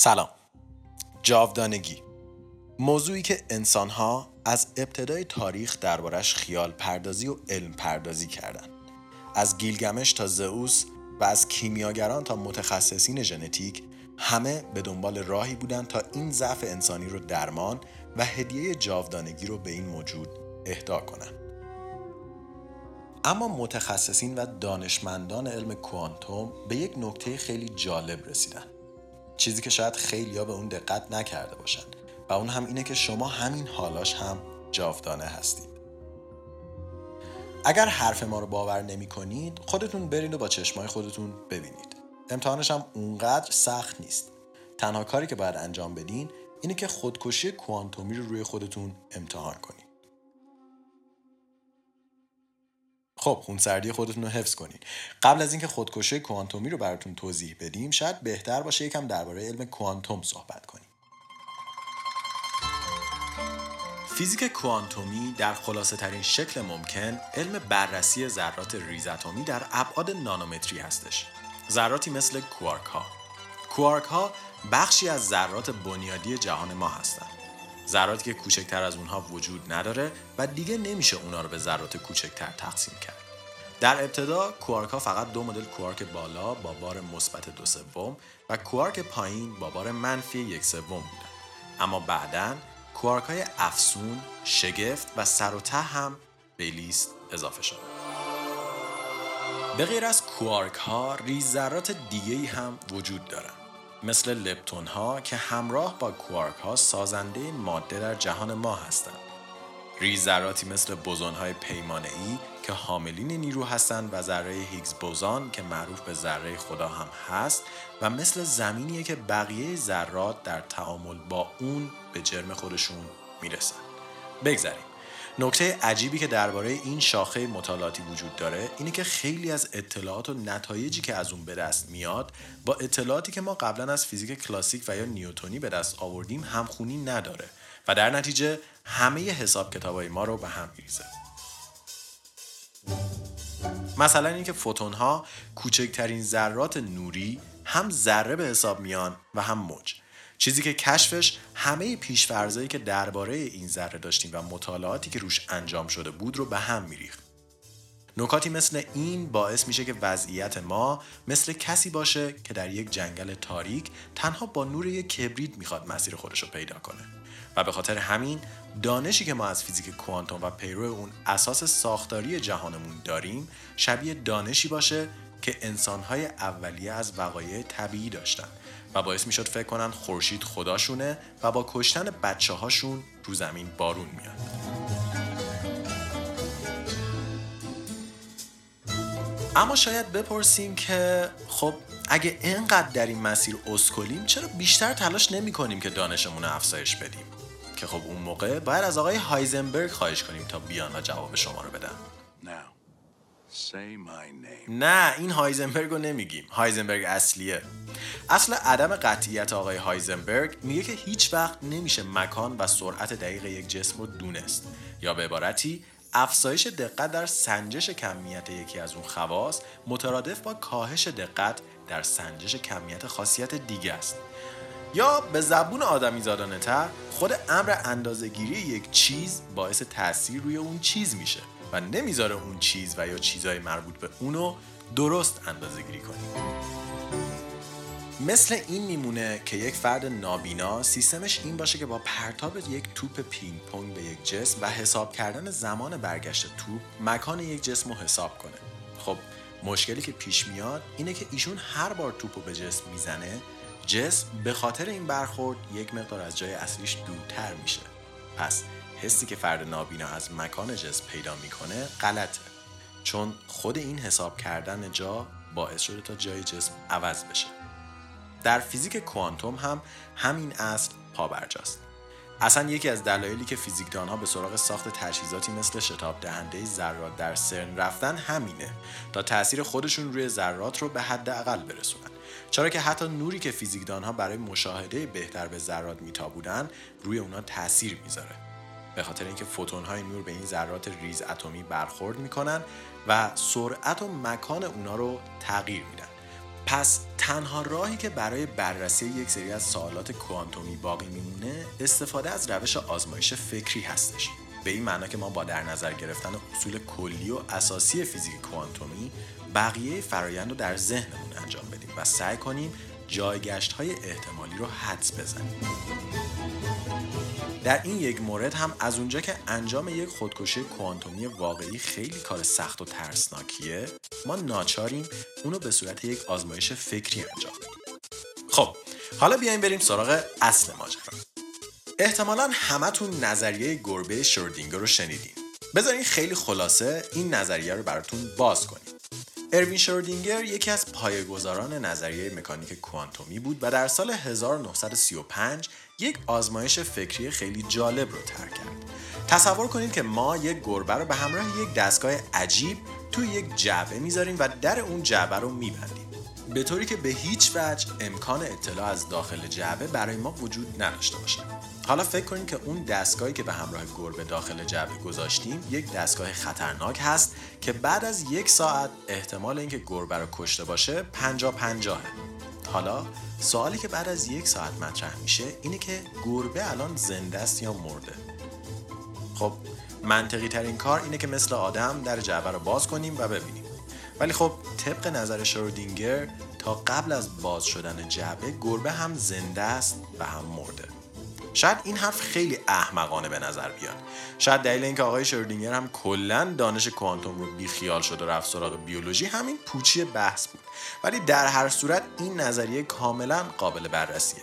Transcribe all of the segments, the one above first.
سلام. جاودانگی. موضوعی که انسانها از ابتدای تاریخ دربارش خیال پردازی و علم پردازی کردند. از گیلگمش تا زئوس و از کیمیاگران تا متخصصین ژنتیک همه به دنبال راهی بودند تا این ضعف انسانی رو درمان و هدیه جاودانگی رو به این موجود اهدا کنند. اما متخصصین و دانشمندان علم کوانتوم به یک نکته خیلی جالب رسیدن. چیزی که شاید خیلی ها به اون دقت نکرده باشند و اون هم اینه که شما همین حالاش هم جاودانه هستید. اگر حرف ما رو باور نمی کنید خودتون برید و با چشمای خودتون ببینید. امتحانش هم اونقدر سخت نیست. تنها کاری که باید انجام بدین اینه که خودکشی کوانتومی رو روی خودتون امتحان کنید. خب خونسردی خودتون رو حفظ کنید قبل از اینکه خودکشی کوانتومی رو براتون توضیح بدیم شاید بهتر باشه یکم درباره علم کوانتوم صحبت کنیم. فیزیک کوانتومی در خلاصه ترین شکل ممکن علم بررسی ذرات ریزاتمی در ابعاد نانومتری هستش. ذراتی مثل کوارک ها کوارک ها بخشی از ذرات بنیادی جهان ما هستند. ذراتی که کوچکتر از اونها وجود نداره و دیگه نمیشه اونا رو به ذرات کوچکتر تقسیم کرد. در ابتدا کوارک ها فقط دو مدل کوارک بالا با بار مثبت دو سوم و کوارک پایین با بار منفی یک سوم بودن. اما بعدا کوارک های افسون، شگفت و سر و ته هم به لیست اضافه شد. به غیر از کوارک ها ریز ذرات دیگه هم وجود دارن. مثل لپتون ها که همراه با کوارک ها سازنده ماده در جهان ما هستند. ریز ذراتی مثل بوزون های پیمانه ای که حاملین نیرو هستند و ذره هیگز بوزان که معروف به ذره خدا هم هست و مثل زمینیه که بقیه ذرات در تعامل با اون به جرم خودشون می‌رسن. بگذریم. نکته عجیبی که درباره این شاخه مطالعاتی وجود داره اینه که خیلی از اطلاعات و نتایجی که از اون به دست میاد با اطلاعاتی که ما قبلا از فیزیک کلاسیک و یا نیوتونی به دست آوردیم همخونی نداره و در نتیجه همه حساب کتابای ما رو به هم میریزه. مثلا اینکه فوتون ها کوچکترین ذرات نوری هم ذره به حساب میان و هم موج. چیزی که کشفش همه پیشفرزایی که درباره این ذره داشتیم و مطالعاتی که روش انجام شده بود رو به هم میریخت. نکاتی مثل این باعث میشه که وضعیت ما مثل کسی باشه که در یک جنگل تاریک تنها با نور یک کبریت می‌خواد مسیر خودش رو پیدا کنه. و به خاطر همین دانشی که ما از فیزیک کوانتوم و پیرو اون اساس ساختاری جهانمون داریم شبیه دانشی باشه که انسانهای اولیه از وقایع طبیعی داشتن و باعث می‌شد فکر کنن خورشید خداشونه و با کشتن بچه هاشون رو زمین بارون میاد. اما شاید بپرسیم که خب اگه اینقدر در این مسیر اسکلیم چرا بیشتر تلاش نمی کنیم که دانشمون رو افزایش بدیم؟ که خب اون موقع باید از آقای هایزنبرگ خواهش کنیم تا بیان و جواب شما رو بدن. نه این هایزنبرگ رو نمیگیم. هایزنبرگ اصلیه. اصل عدم قطعیت آقای هایزنبرگ میگه که هیچ وقت نمیشه مکان و سرعت دقیق یک جسم رو دونست. یا به عبارتی افزایش دقت در سنجش کمیت یکی از اون خواص مترادف با کاهش دقت در سنجش کمیت خاصیت دیگه است. یا به زبون آدمی زادانه تر خود امر اندازهگیری یک چیز باعث تاثیر روی اون چیز میشه. و نمی‌ذاره اون چیز و یا چیزهای مربوط به اونو درست اندازه گیری کنیم مثل این میمونه که یک فرد نابینا سیستمش این باشه که با پرتاب یک توپ پینگ پونگ به یک جسم و حساب کردن زمان برگشت توپ مکان یک جسم رو حساب کنه. خب مشکلی که پیش میاد اینه که ایشون هر بار توپ رو به جسم می‌زنه جسم به خاطر این برخورد یک مقدار از جای اصلیش دورتر میشه. پس حسی که فرد نابینا از مکان جسم پیدا می‌کنه غلطه. چون خود این حساب کردن جا باعث شده تا جای جسم عوض بشه. در فیزیک کوانتوم هم همین اصل پابرجاست. اصلا یکی از دلایلی که فیزیکدانها به سراغ ساخت تجهیزاتی مثل شتاب دهنده ذرات در سرن رفتن همینه تا تاثیر خودشون روی ذرات رو به حد اقل برسونن. چرا که حتی نوری که فیزیکدانها برای مشاهده بهتر به ذرات میتابودن روی اونا تاثیر می‌ذاره. به خاطر اینکه فوتون های نور به این ذرات ریز اتمی برخورد می‌کنن و سرعت و مکان اونا رو تغییر میدن. پس تنها راهی که برای بررسی یک سری از سوالات کوانتومی باقی میمونه استفاده از روش آزمایش فکری هستش. به این معنا که ما با در نظر گرفتن اصول کلی و اساسی فیزیک کوانتومی بقیه فرایند رو در ذهنمون انجام بدیم و سعی کنیم جایگشت های احتمالی رو حدس بزنیم. در این یک مورد هم از اونجا که انجام یک خودکشی کوانتومی واقعی خیلی کار سخت و ترسناکیه ما ناچاریم اونو به صورت یک آزمایش فکری انجام بدیم. خب حالا بیایم بریم سراغ اصل ماجرا. احتمالا همتون نظریه گربه شوردینگر رو شنیدین. بذارین خیلی خلاصه این نظریه رو براتون باز کنیم. اروین شوردینگر یکی از پایه‌گذاران نظریه مکانیک کوانتومی بود و در سال 1935 یک آزمایش فکری خیلی جالب رو ترک کرد. تصور کنید که ما یک گربه رو به همراه یک دستگاه عجیب توی یک جعبه می‌ذاریم و در اون جعبه رو میبندیم. به طوری که به هیچ وجه امکان اطلاع از داخل جعبه برای ما وجود نداشته باشه. حالا فکر کنید که اون دستگاهی که به همراه گربه داخل جعبه گذاشتیم یک دستگاه خطرناک هست که بعد از یک ساعت احتمال اینکه گربه رو کشته باشه 50 50 حالا سوالی که بعد از یک ساعت مطرح میشه اینه که گربه الان زنده است یا مرده؟ خب منطقی ترین کار اینه که مثل آدم در جعبه رو باز کنیم و ببینیم. ولی خب طبق نظر شرودینگر تا قبل از باز شدن جعبه گربه هم زنده است و هم مرده. شاید این حرف خیلی احمقانه به نظر بیاد. شاید دلیل اینکه آقای شردینگر هم کلا دانش کوانتوم رو بیخیال شد و رفت سراغ بیولوژی همین پوچی بحث بود. ولی در هر صورت این نظریه کاملا قابل بررسیه.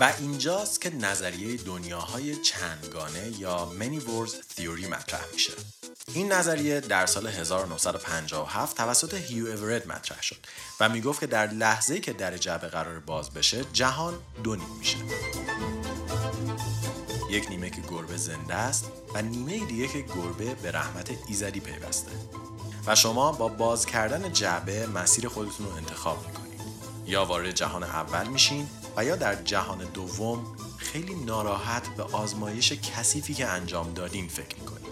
و اینجاست که نظریه دنیاهای چندگانه یا many worlds theory مطرح میشه. این نظریه در سال 1957 توسط هیو اورد مطرح شد و می‌گفت که در لحظه‌ای که در جعبه قرار باز بشه جهان دو میشه. یک نیمه که گربه زنده است و نیمه دیگه که گربه به رحمت ایزدی پیوسته. و شما با باز کردن جعبه مسیر خودتون رو انتخاب می‌کنید. یا وارد جهان اول میشین و یا در جهان دوم خیلی ناراحت به آزمایش کثیفی که انجام دادین فکر می‌کنید.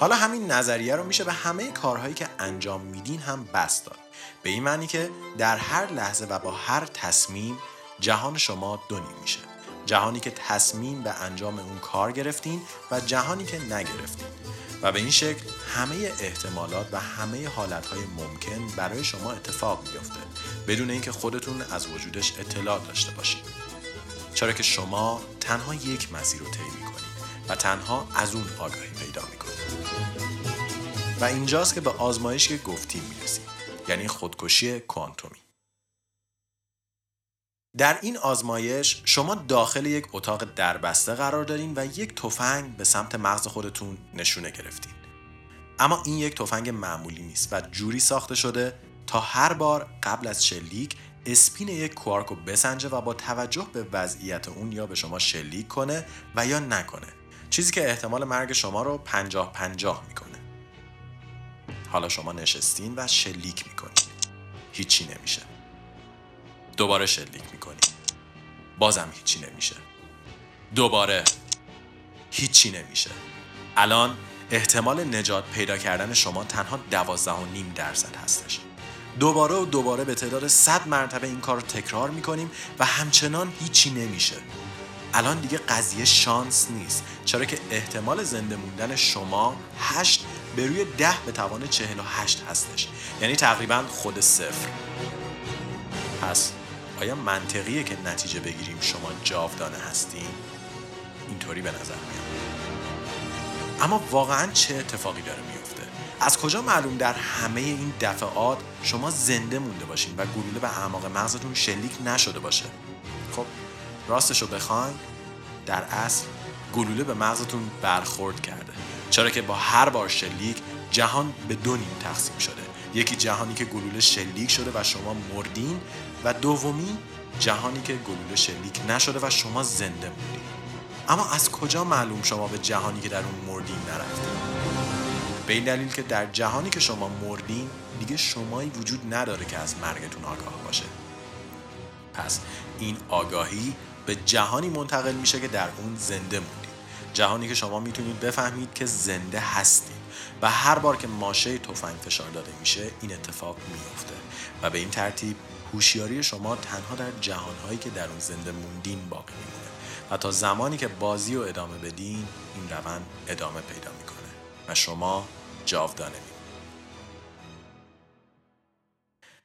حالا همین نظریه رو میشه به همه کارهایی که انجام میدین هم بس داد. به این معنی که در هر لحظه و با هر تصمیم جهان شما دو میشه. جهانی که تصمیم به انجام اون کار گرفتین و جهانی که نگرفتین. و به این شکل همه احتمالات و همه حالتهای ممکن برای شما اتفاق میفته بدون اینکه خودتون از وجودش اطلاع داشته باشید. چرا که شما تنها یک مسیر رو طی می‌کنید و تنها از اون آگاهی پیدا می‌کنید. و اینجاست که به آزمایش که گفتیم می‌رسیم یعنی خودکشی کوانتومی. در این آزمایش شما داخل یک اتاق دربسته قرار دارین و یک تفنگ به سمت مغز خودتون نشونه گرفتین. اما این یک تفنگ معمولی نیست و جوری ساخته شده تا هر بار قبل از شلیک اسپین یک کوارک رو بسنجه و با توجه به وضعیت اون یا به شما شلیک کنه و یا نکنه. چیزی که احتمال مرگ شما رو پنجاه پنجاه می‌کنه. حالا شما نشستین و شلیک می‌کنین. هیچی نمیشه. دوباره شلیک می‌کنی. بازم هیچی نمیشه. دوباره هیچی نمیشه. الان احتمال نجات پیدا کردن شما تنها دوازده و نیم درصد هستش. دوباره و دوباره به تعداد صد مرتبه این کار رو تکرار می‌کنیم و همچنان هیچی نمیشه. الان دیگه قضیه شانس نیست. چرا که احتمال زنده موندن شما هشت به روی ده به توان چهل و هشت هستش. یعنی تقریبا خود صفر. پس آیا منطقیه که نتیجه بگیریم شما جاودانه هستین؟ اینطوری به نظر میاد. اما واقعا چه اتفاقی داره میفته؟ از کجا معلوم در همه این دفعات شما زنده مونده باشین و گلوله به اعماق مغزتون شلیک نشده باشه؟ خب راستش رو بخواین. در اصل گلوله به مغزتون برخورد کرده. چرا که با هر بار شلیک جهان به دو نیم تقسیم شده. یکی جهانی که گلوله شلیک شده و شما مردین و دومی جهانی که گلوله شلیک نشده و شما زنده موندین. اما از کجا معلوم شما به جهانی که در اون مردین نرفتین به این دلیل که در جهانی که شما مردین دیگه شمایی وجود نداره که از مرگتون آگاه باشه. پس این آگاهی به جهانی منتقل میشه که در اون زنده موندین. جهانی که شما می‌تونید بفهمید که زنده هستید و هر بار که ماشه تفنگ فشار داده میشه این اتفاق میفته و به این ترتیب هوشیاری شما تنها در جهانهایی که در اون زنده موندین باقی میمونه. و تا زمانی که بازی رو ادامه بدین این روند ادامه پیدا می‌کنه. و شما جاودانه میمونید.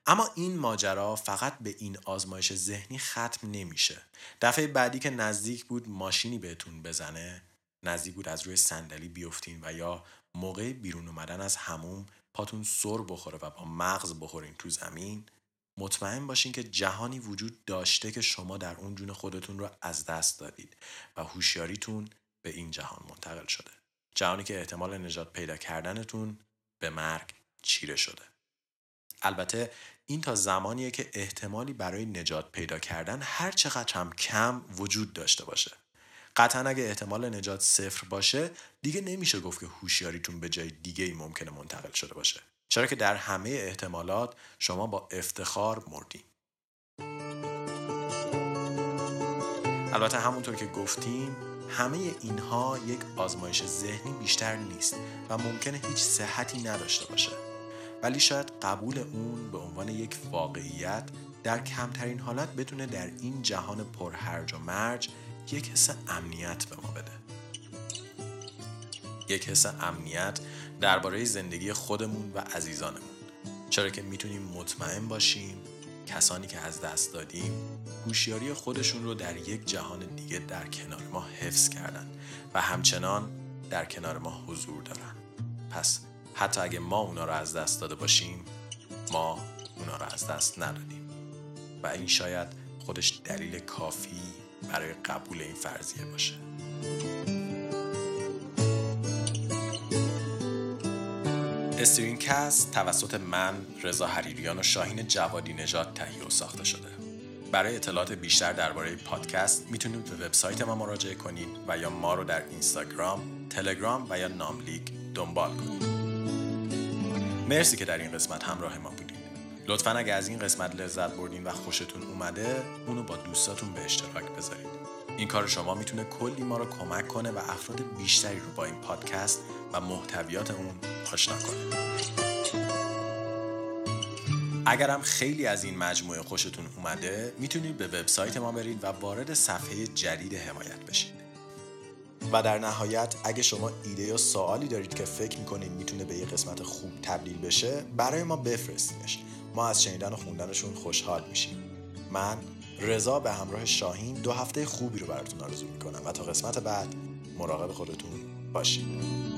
اما این ماجرا فقط به این آزمایش ذهنی ختم نمیشه. دفعه بعدی که نزدیک بود ماشینی بهتون بزنه. نزدیک بود از روی صندلی بیفتین و یا موقع بیرون اومدن از هموم پاتون سر بخوره و با مغز بخورین تو زمین مطمئن باشین که جهانی وجود داشته که شما در اون جون خودتون رو از دست دادید و هوشیاریتون به این جهان منتقل شده. جهانی که احتمال نجات پیدا کردنتون به مرگ چیره شده. البته این تا زمانیه که احتمالی برای نجات پیدا کردن هر چقدر هم کم وجود داشته باشه. قطعا اگه احتمال نجات صفر باشه دیگه نمیشه گفت که هوشیاریتون به جای دیگه ای ممکنه منتقل شده باشه. چرا که در همه احتمالات شما با افتخار مردین. البته همونطور که گفتیم همه اینها یک آزمایش ذهنی بیشتر نیست و ممکنه هیچ صحتی نداشته باشه. ولی شاید قبول اون به عنوان یک واقعیت در کمترین حالت بتونه در این جهان پرهرج و مرج یک حس امنیت به ما بده. یک حس امنیت درباره زندگی خودمون و عزیزانمون. چرا که می‌تونیم مطمئن باشیم کسانی که از دست دادیم هوشیاری خودشون رو در یک جهان دیگه در کنار ما حفظ کردن و همچنان در کنار ما حضور دارن. پس حتی اگه ما اونا رو از دست داده باشیم ما اونا رو از دست ندادیم. و این شاید خودش دلیل کافی برای قبول این فرضیه باشه استرینکست توسط من رضا حریریان و شاهین جوادی نژاد تهیه و ساخته شده برای اطلاعات بیشتر درباره پادکست می‌تونید به وبسایت ما مراجعه کنید و یا ما رو در اینستاگرام، تلگرام و یا ناملیک دنبال کنید. مرسی که در این قسمت همراه ما بودید. لطفا اگر از این قسمت لذت بردین و خوشتون اومده اونو با دوستاتون به اشتراک بذارید. این کار شما می‌تونه کلی ما رو کمک کنه و افراد بیشتری رو با این پادکست و محتویات اون آشنا کنه. اگرم خیلی از این مجموعه خوشتون اومده می‌تونید به وبسایت ما برید و وارد صفحه جدید حمایت بشید. و در نهایت اگه شما ایده یا سوالی دارید که فکر می‌کنید می‌تونه به یه قسمت خوب تبدیل بشه برای ما بفرستینش. ما از شنیدن و خوندنشون خوشحال میشیم. من رضا به همراه شاهین دو هفته خوبی رو براتون آرزو می‌کنم و تا قسمت بعد مراقب خودتون باشید.